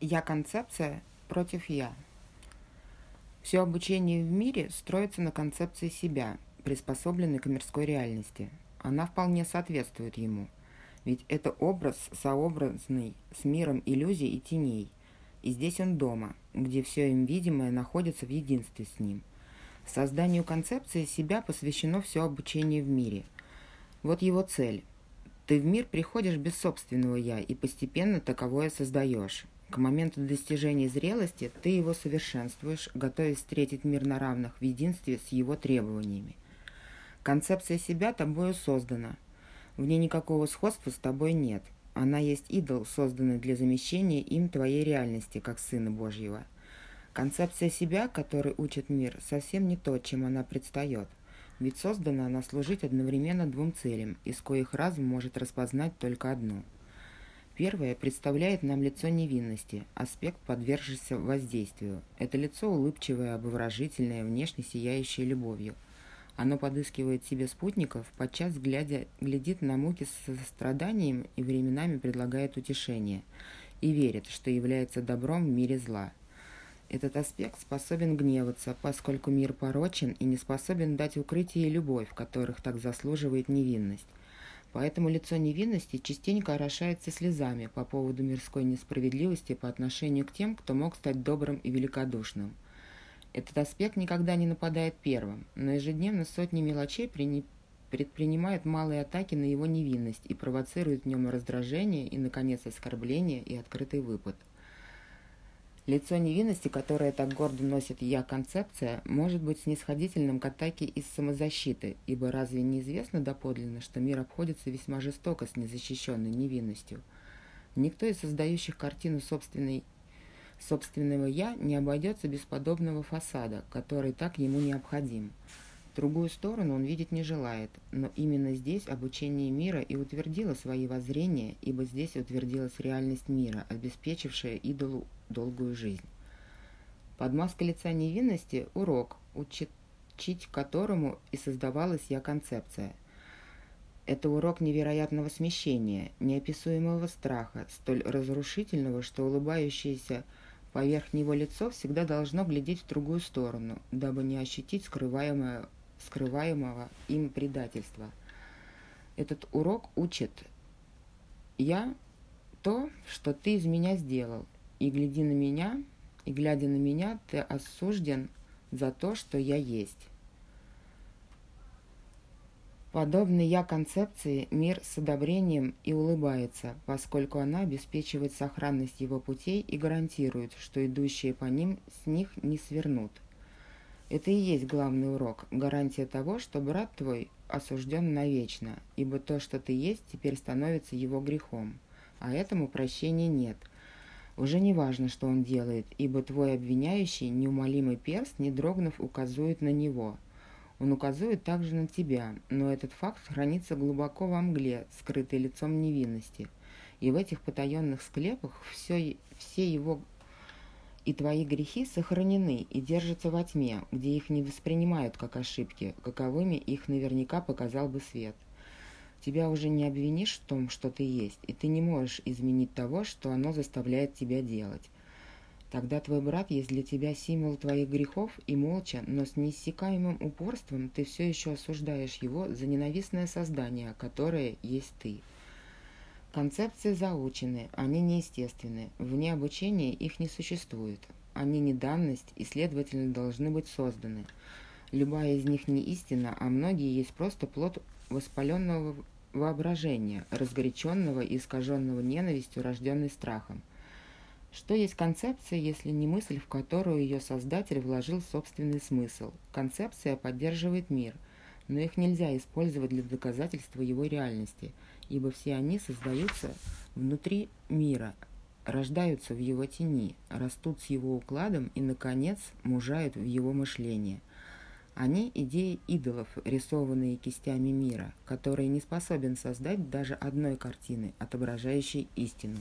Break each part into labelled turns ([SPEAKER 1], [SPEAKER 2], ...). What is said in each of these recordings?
[SPEAKER 1] Я-концепция против я. Все обучение в мире строится на концепции себя, приспособленной к мирской реальности. Она вполне соответствует ему, ведь это образ сообразный с миром иллюзий и теней. И здесь он дома, где все им видимое находится в единстве с ним. Созданию концепции себя посвящено все обучение в мире. Вот его цель. Ты в мир приходишь без собственного «я» и постепенно таковое создаешь. К моменту достижения зрелости ты его совершенствуешь, готовясь встретить мир на равных в единстве с его требованиями. Концепция себя тобою создана. В ней никакого сходства с тобой нет. Она есть идол, созданный для замещения им твоей реальности, как Сына Божьего. Концепция себя, который учит мир, совсем не то, чем она предстает. Ведь создана она служить одновременно двум целям, из коих разум может распознать только одну – Первое представляет нам лицо невинности, аспект, подвергшийся воздействию. Это лицо улыбчивое, обворожительное, внешне сияющее любовью. Оно подыскивает себе спутников, подчас глядя, глядит на муки со страданием и временами предлагает утешение, и верит, что является добром в мире зла. Этот аспект способен гневаться, поскольку мир порочен и не способен дать укрытие и любовь, которых так заслуживает невинность. Поэтому лицо невинности частенько орошается слезами по поводу мирской несправедливости по отношению к тем, кто мог стать добрым и великодушным. Этот аспект никогда не нападает первым, но ежедневно сотни мелочей предпринимают малые атаки на его невинность и провоцируют в нем раздражение и, наконец, оскорбление и открытый выпад – Лицо невинности, которое так гордо носит «я-концепция», может быть снисходительным к атаке из самозащиты, ибо разве неизвестно доподлинно, что мир обходится весьма жестоко с незащищенной невинностью? Никто из создающих картину собственной, собственного «я» не обойдется без подобного фасада, который так ему необходим. Другую сторону он видеть не желает, но именно здесь обучение мира и утвердило свои воззрения, ибо здесь утвердилась реальность мира, обеспечившая идолу долгую жизнь. Под маской лица невинности – урок, учить которому и создавалась я концепция. Это урок невероятного смещения, неописуемого страха, столь разрушительного, что улыбающееся поверх него лицо всегда должно глядеть в другую сторону, дабы не ощутить скрываемое, скрываемого им предательства. Этот урок учит «Я – то, что ты из меня сделал, и гляди на меня, и глядя на меня, ты осужден за то, что я есть. Подобный я концепции мир с одобрением и улыбается, поскольку она обеспечивает сохранность его путей и гарантирует, что идущие по ним с них не свернут. Это и есть главный урок, гарантия того, что брат твой осужден навечно, ибо то, что ты есть, теперь становится его грехом, а этому прощения нет – уже не важно, что он делает, ибо твой обвиняющий, неумолимый перст, не дрогнув, указывает на него. Он указывает также на тебя, но этот факт хранится глубоко во мгле, скрытой лицом невинности. И в этих потаенных склепах все, все его и твои грехи сохранены и держатся во тьме, где их не воспринимают как ошибки, каковыми их наверняка показал бы свет. Тебя уже не обвинишь в том, что ты есть, и ты не можешь изменить того, что оно заставляет тебя делать. Тогда твой брат есть для тебя символ твоих грехов, и молча, но с неиссякаемым упорством ты все еще осуждаешь его за ненавистное создание, которое есть ты. Концепции заучены, они неестественны, вне обучения их не существует. Они не данность и, следовательно, должны быть созданы. Любая из них не истина, а многие есть просто плод воспаленного воображения, разгоряченного и искаженного ненавистью, рожденной страхом. Что есть концепция, если не мысль, в которую ее создатель вложил собственный смысл? Концепция поддерживает мир, но их нельзя использовать для доказательства его реальности, ибо все они создаются внутри мира, рождаются в его тени, растут с его укладом и, наконец, мужают в его мышление – они – идеи идолов, рисованные кистями мира, который не способен создать даже одной картины, отображающей истину.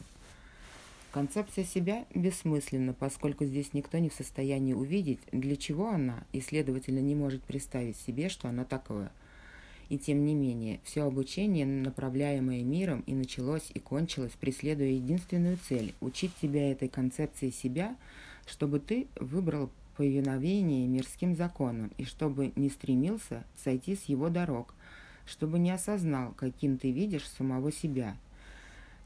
[SPEAKER 1] Концепция себя бессмысленна, поскольку здесь никто не в состоянии увидеть, для чего она, и, следовательно, не может представить себе, что она такое. И тем не менее, все обучение, направляемое миром, и началось, и кончилось, преследуя единственную цель – учить тебя этой концепции себя, чтобы ты выбрал повиновение мирским законам, и чтобы не стремился сойти с его дорог, чтобы не осознал, каким ты видишь самого себя.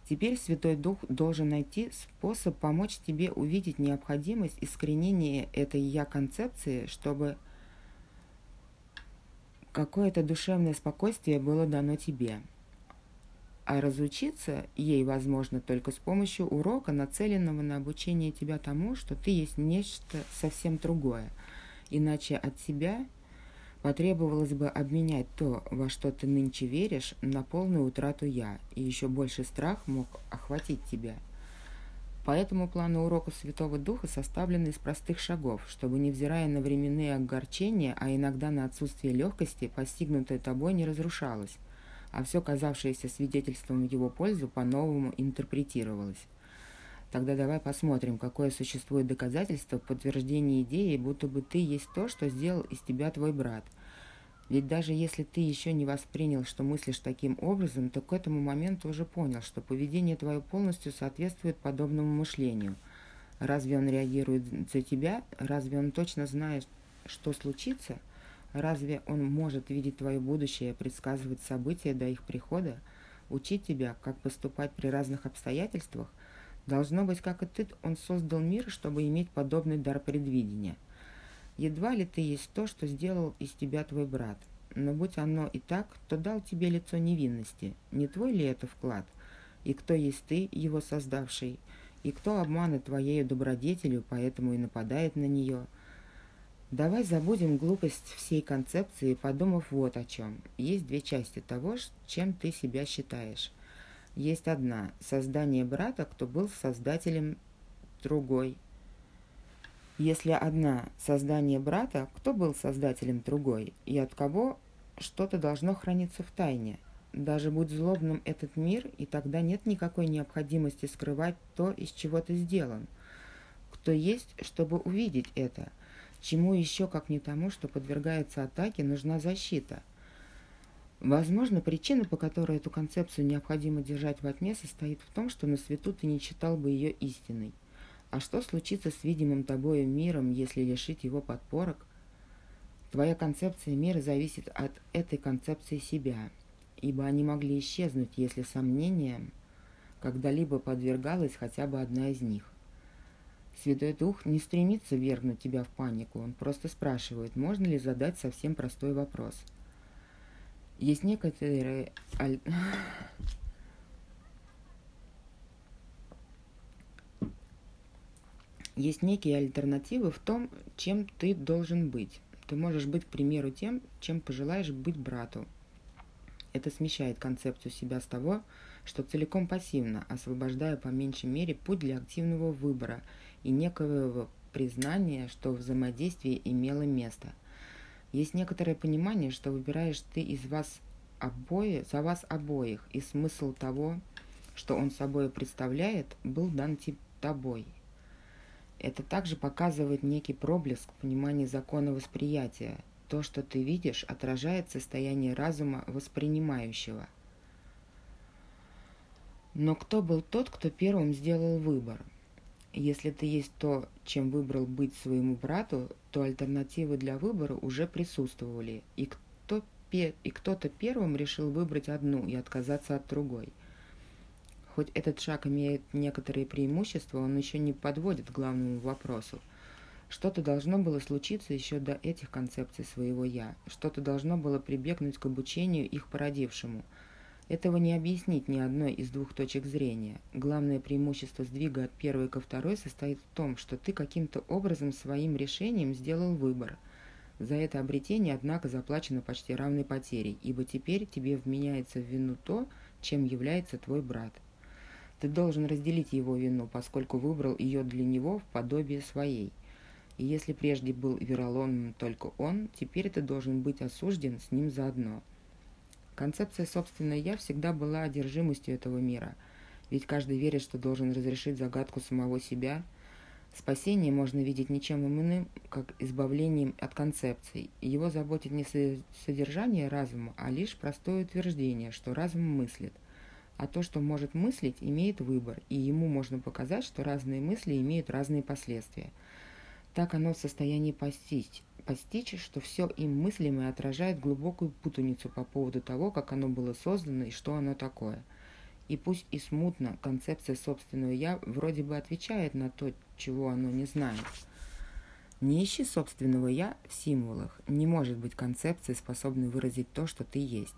[SPEAKER 1] Теперь Святой Дух должен найти способ помочь тебе увидеть необходимость искоренения этой «я-концепции», чтобы какое-то душевное спокойствие было дано тебе. А разучиться ей возможно только с помощью урока, нацеленного на обучение тебя тому, что ты есть нечто совсем другое. Иначе от тебя потребовалось бы обменять то, во что ты нынче веришь, на полную утрату «я», и еще больше страх мог охватить тебя – Поэтому планы уроков Святого Духа составлены из простых шагов, чтобы, невзирая на временные огорчения, а иногда на отсутствие легкости, постигнутое тобой не разрушалось, а все казавшееся свидетельством в его пользу по-новому интерпретировалось. Тогда давай посмотрим, какое существует доказательство в подтверждении идеи, будто бы ты есть то, что сделал из тебя твой брат – ведь даже если ты еще не воспринял, что мыслишь таким образом, то к этому моменту уже понял, что поведение твое полностью соответствует подобному мышлению. Разве он реагирует за тебя? Разве он точно знает, что случится? Разве он может видеть твое будущее, предсказывать события до их прихода, учить тебя, как поступать при разных обстоятельствах? Должно быть, как и ты, он создал мир, чтобы иметь подобный дар предвидения – Едва ли ты есть то, что сделал из тебя твой брат. Но будь оно и так, то дал тебе лицо невинности. Не твой ли это вклад? И кто есть ты, его создавший? И кто обманет твоею добродетелью, поэтому и нападает на нее? Давай забудем глупость всей концепции, подумав вот о чем. Есть две части того, чем ты себя считаешь. Есть одна – создание брата, кто был создателем другой – если одна – создание брата, кто был создателем другой, и от кого что-то должно храниться в тайне. Даже будь злобным этот мир, и тогда нет никакой необходимости скрывать то, из чего ты сделан. Кто есть, чтобы увидеть это? Чему еще, как не тому, что подвергается атаке, нужна защита? Возможно, причина, по которой эту концепцию необходимо держать во тьме, состоит в том, что на свету ты не читал бы ее истиной. А что случится с видимым тобою миром, если лишить его подпорок? Твоя концепция мира зависит от этой концепции себя, ибо они могли исчезнуть, если сомнениям когда-либо подвергалась хотя бы одна из них. Святой Дух не стремится вергнуть тебя в панику, он просто спрашивает, можно ли задать совсем простой вопрос. Есть некоторые... Есть некие альтернативы в том, чем ты должен быть. Ты можешь быть, к примеру, тем, чем пожелаешь быть брату. Это смещает концепцию себя с того, что целиком пассивно, освобождая по меньшей мере путь для активного выбора и некоего признания, что взаимодействие имело место. Есть некоторое понимание, что выбираешь ты из вас обои, за вас обоих, и смысл того, что он собой представляет, был дан тобой – это также показывает некий проблеск понимания закона восприятия. То, что ты видишь, отражает состояние разума воспринимающего. Но кто был тот, кто первым сделал выбор? Если ты есть то, чем выбрал быть своему брату, то альтернативы для выбора уже присутствовали, и, кто, и кто-то первым решил выбрать одну и отказаться от другой – Хоть этот шаг имеет некоторые преимущества, он еще не подводит к главному вопросу. Что-то должно было случиться еще до этих концепций своего «я», что-то должно было прибегнуть к обучению их породившему. Этого не объяснить ни одной из двух точек зрения. Главное преимущество сдвига от первой ко второй состоит в том, что ты каким-то образом своим решением сделал выбор. За это обретение, однако, заплачено почти равной потерей, ибо теперь тебе вменяется в вину то, чем является твой брат. Ты должен разделить его вину, поскольку выбрал ее для него в подобие своей. И если прежде был вероломным только он, теперь ты должен быть осужден с ним заодно. Концепция «собственное я» всегда была одержимостью этого мира, ведь каждый верит, что должен разрешить загадку самого себя. Спасение можно видеть ничем иным, как избавлением от концепций. Его заботит не содержание разума, а лишь простое утверждение, что разум мыслит. А то, что может мыслить, имеет выбор, и ему можно показать, что разные мысли имеют разные последствия. Так оно в состоянии постичь, постичь, что все им мыслимое отражает глубокую путаницу по поводу того, как оно было создано и что оно такое. И пусть и смутно концепция собственного «я» вроде бы отвечает на то, чего оно не знает. Не ищи собственного «я» в символах. Не может быть концепции, способной выразить то, что ты есть.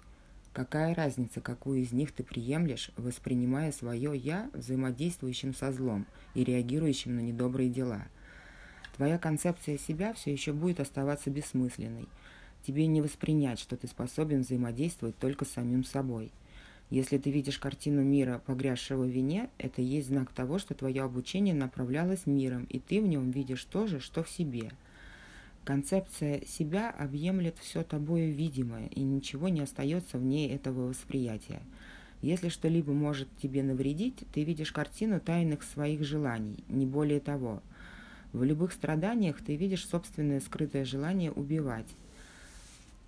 [SPEAKER 1] Какая разница, какую из них ты приемлешь, воспринимая свое «я» взаимодействующим со злом и реагирующим на недобрые дела – Твоя концепция себя все еще будет оставаться бессмысленной. Тебе не воспринять, что ты способен взаимодействовать только с самим собой. Если ты видишь картину мира, погрязшего в вине, это есть знак того, что твое обучение направлялось миром, и ты в нем видишь то же, что в себе. Концепция себя объемлет все тобою видимое, и ничего не остается вне этого восприятия. Если что-либо может тебе навредить, ты видишь картину тайных своих желаний, не более того – в любых страданиях ты видишь собственное скрытое желание убивать.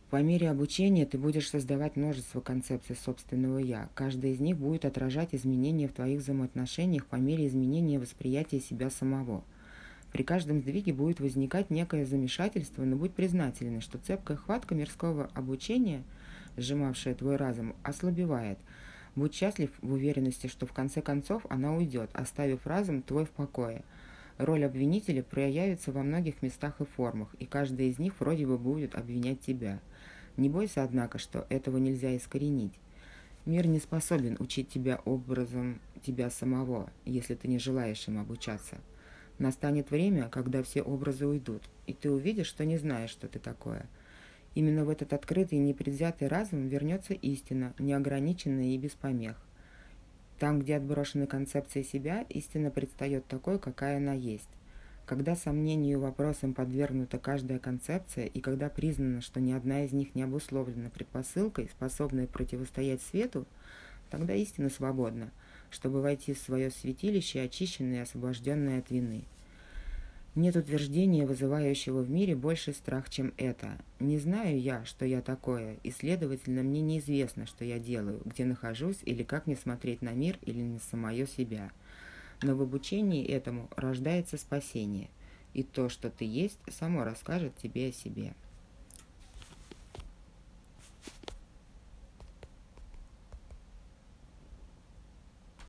[SPEAKER 1] По мере обучения ты будешь создавать множество концепций собственного «я». Каждая из них будет отражать изменения в твоих взаимоотношениях по мере изменения восприятия себя самого. При каждом сдвиге будет возникать некое замешательство, но будь признательна, что цепкая хватка мирского обучения, сжимавшая твой разум, ослабевает. Будь счастлив в уверенности, что в конце концов она уйдет, оставив разум твой в покое – Роль обвинителя проявится во многих местах и формах, и каждая из них вроде бы будет обвинять тебя. Не бойся, однако, что этого нельзя искоренить. Мир не способен учить тебя образом тебя самого, если ты не желаешь им обучаться. Настанет время, когда все образы уйдут, и ты увидишь, что не знаешь, что ты такое. Именно в этот открытый и непредвзятый разум вернется истина, неограниченная и без помех. Там, где отброшены концепции себя, истина предстает такой, какая она есть. Когда сомнению и вопросам подвергнута каждая концепция, и когда признано, что ни одна из них не обусловлена предпосылкой, способной противостоять свету, тогда истина свободна, чтобы войти в свое святилище, очищенное и освобожденное от вины. Нет утверждения, вызывающего в мире больший страх, чем это. Не знаю я, что я такое, и, следовательно, мне неизвестно, что я делаю, где нахожусь или как мне смотреть на мир или на самое себя. Но в обучении этому рождается спасение, и то, что ты есть, само расскажет тебе о себе.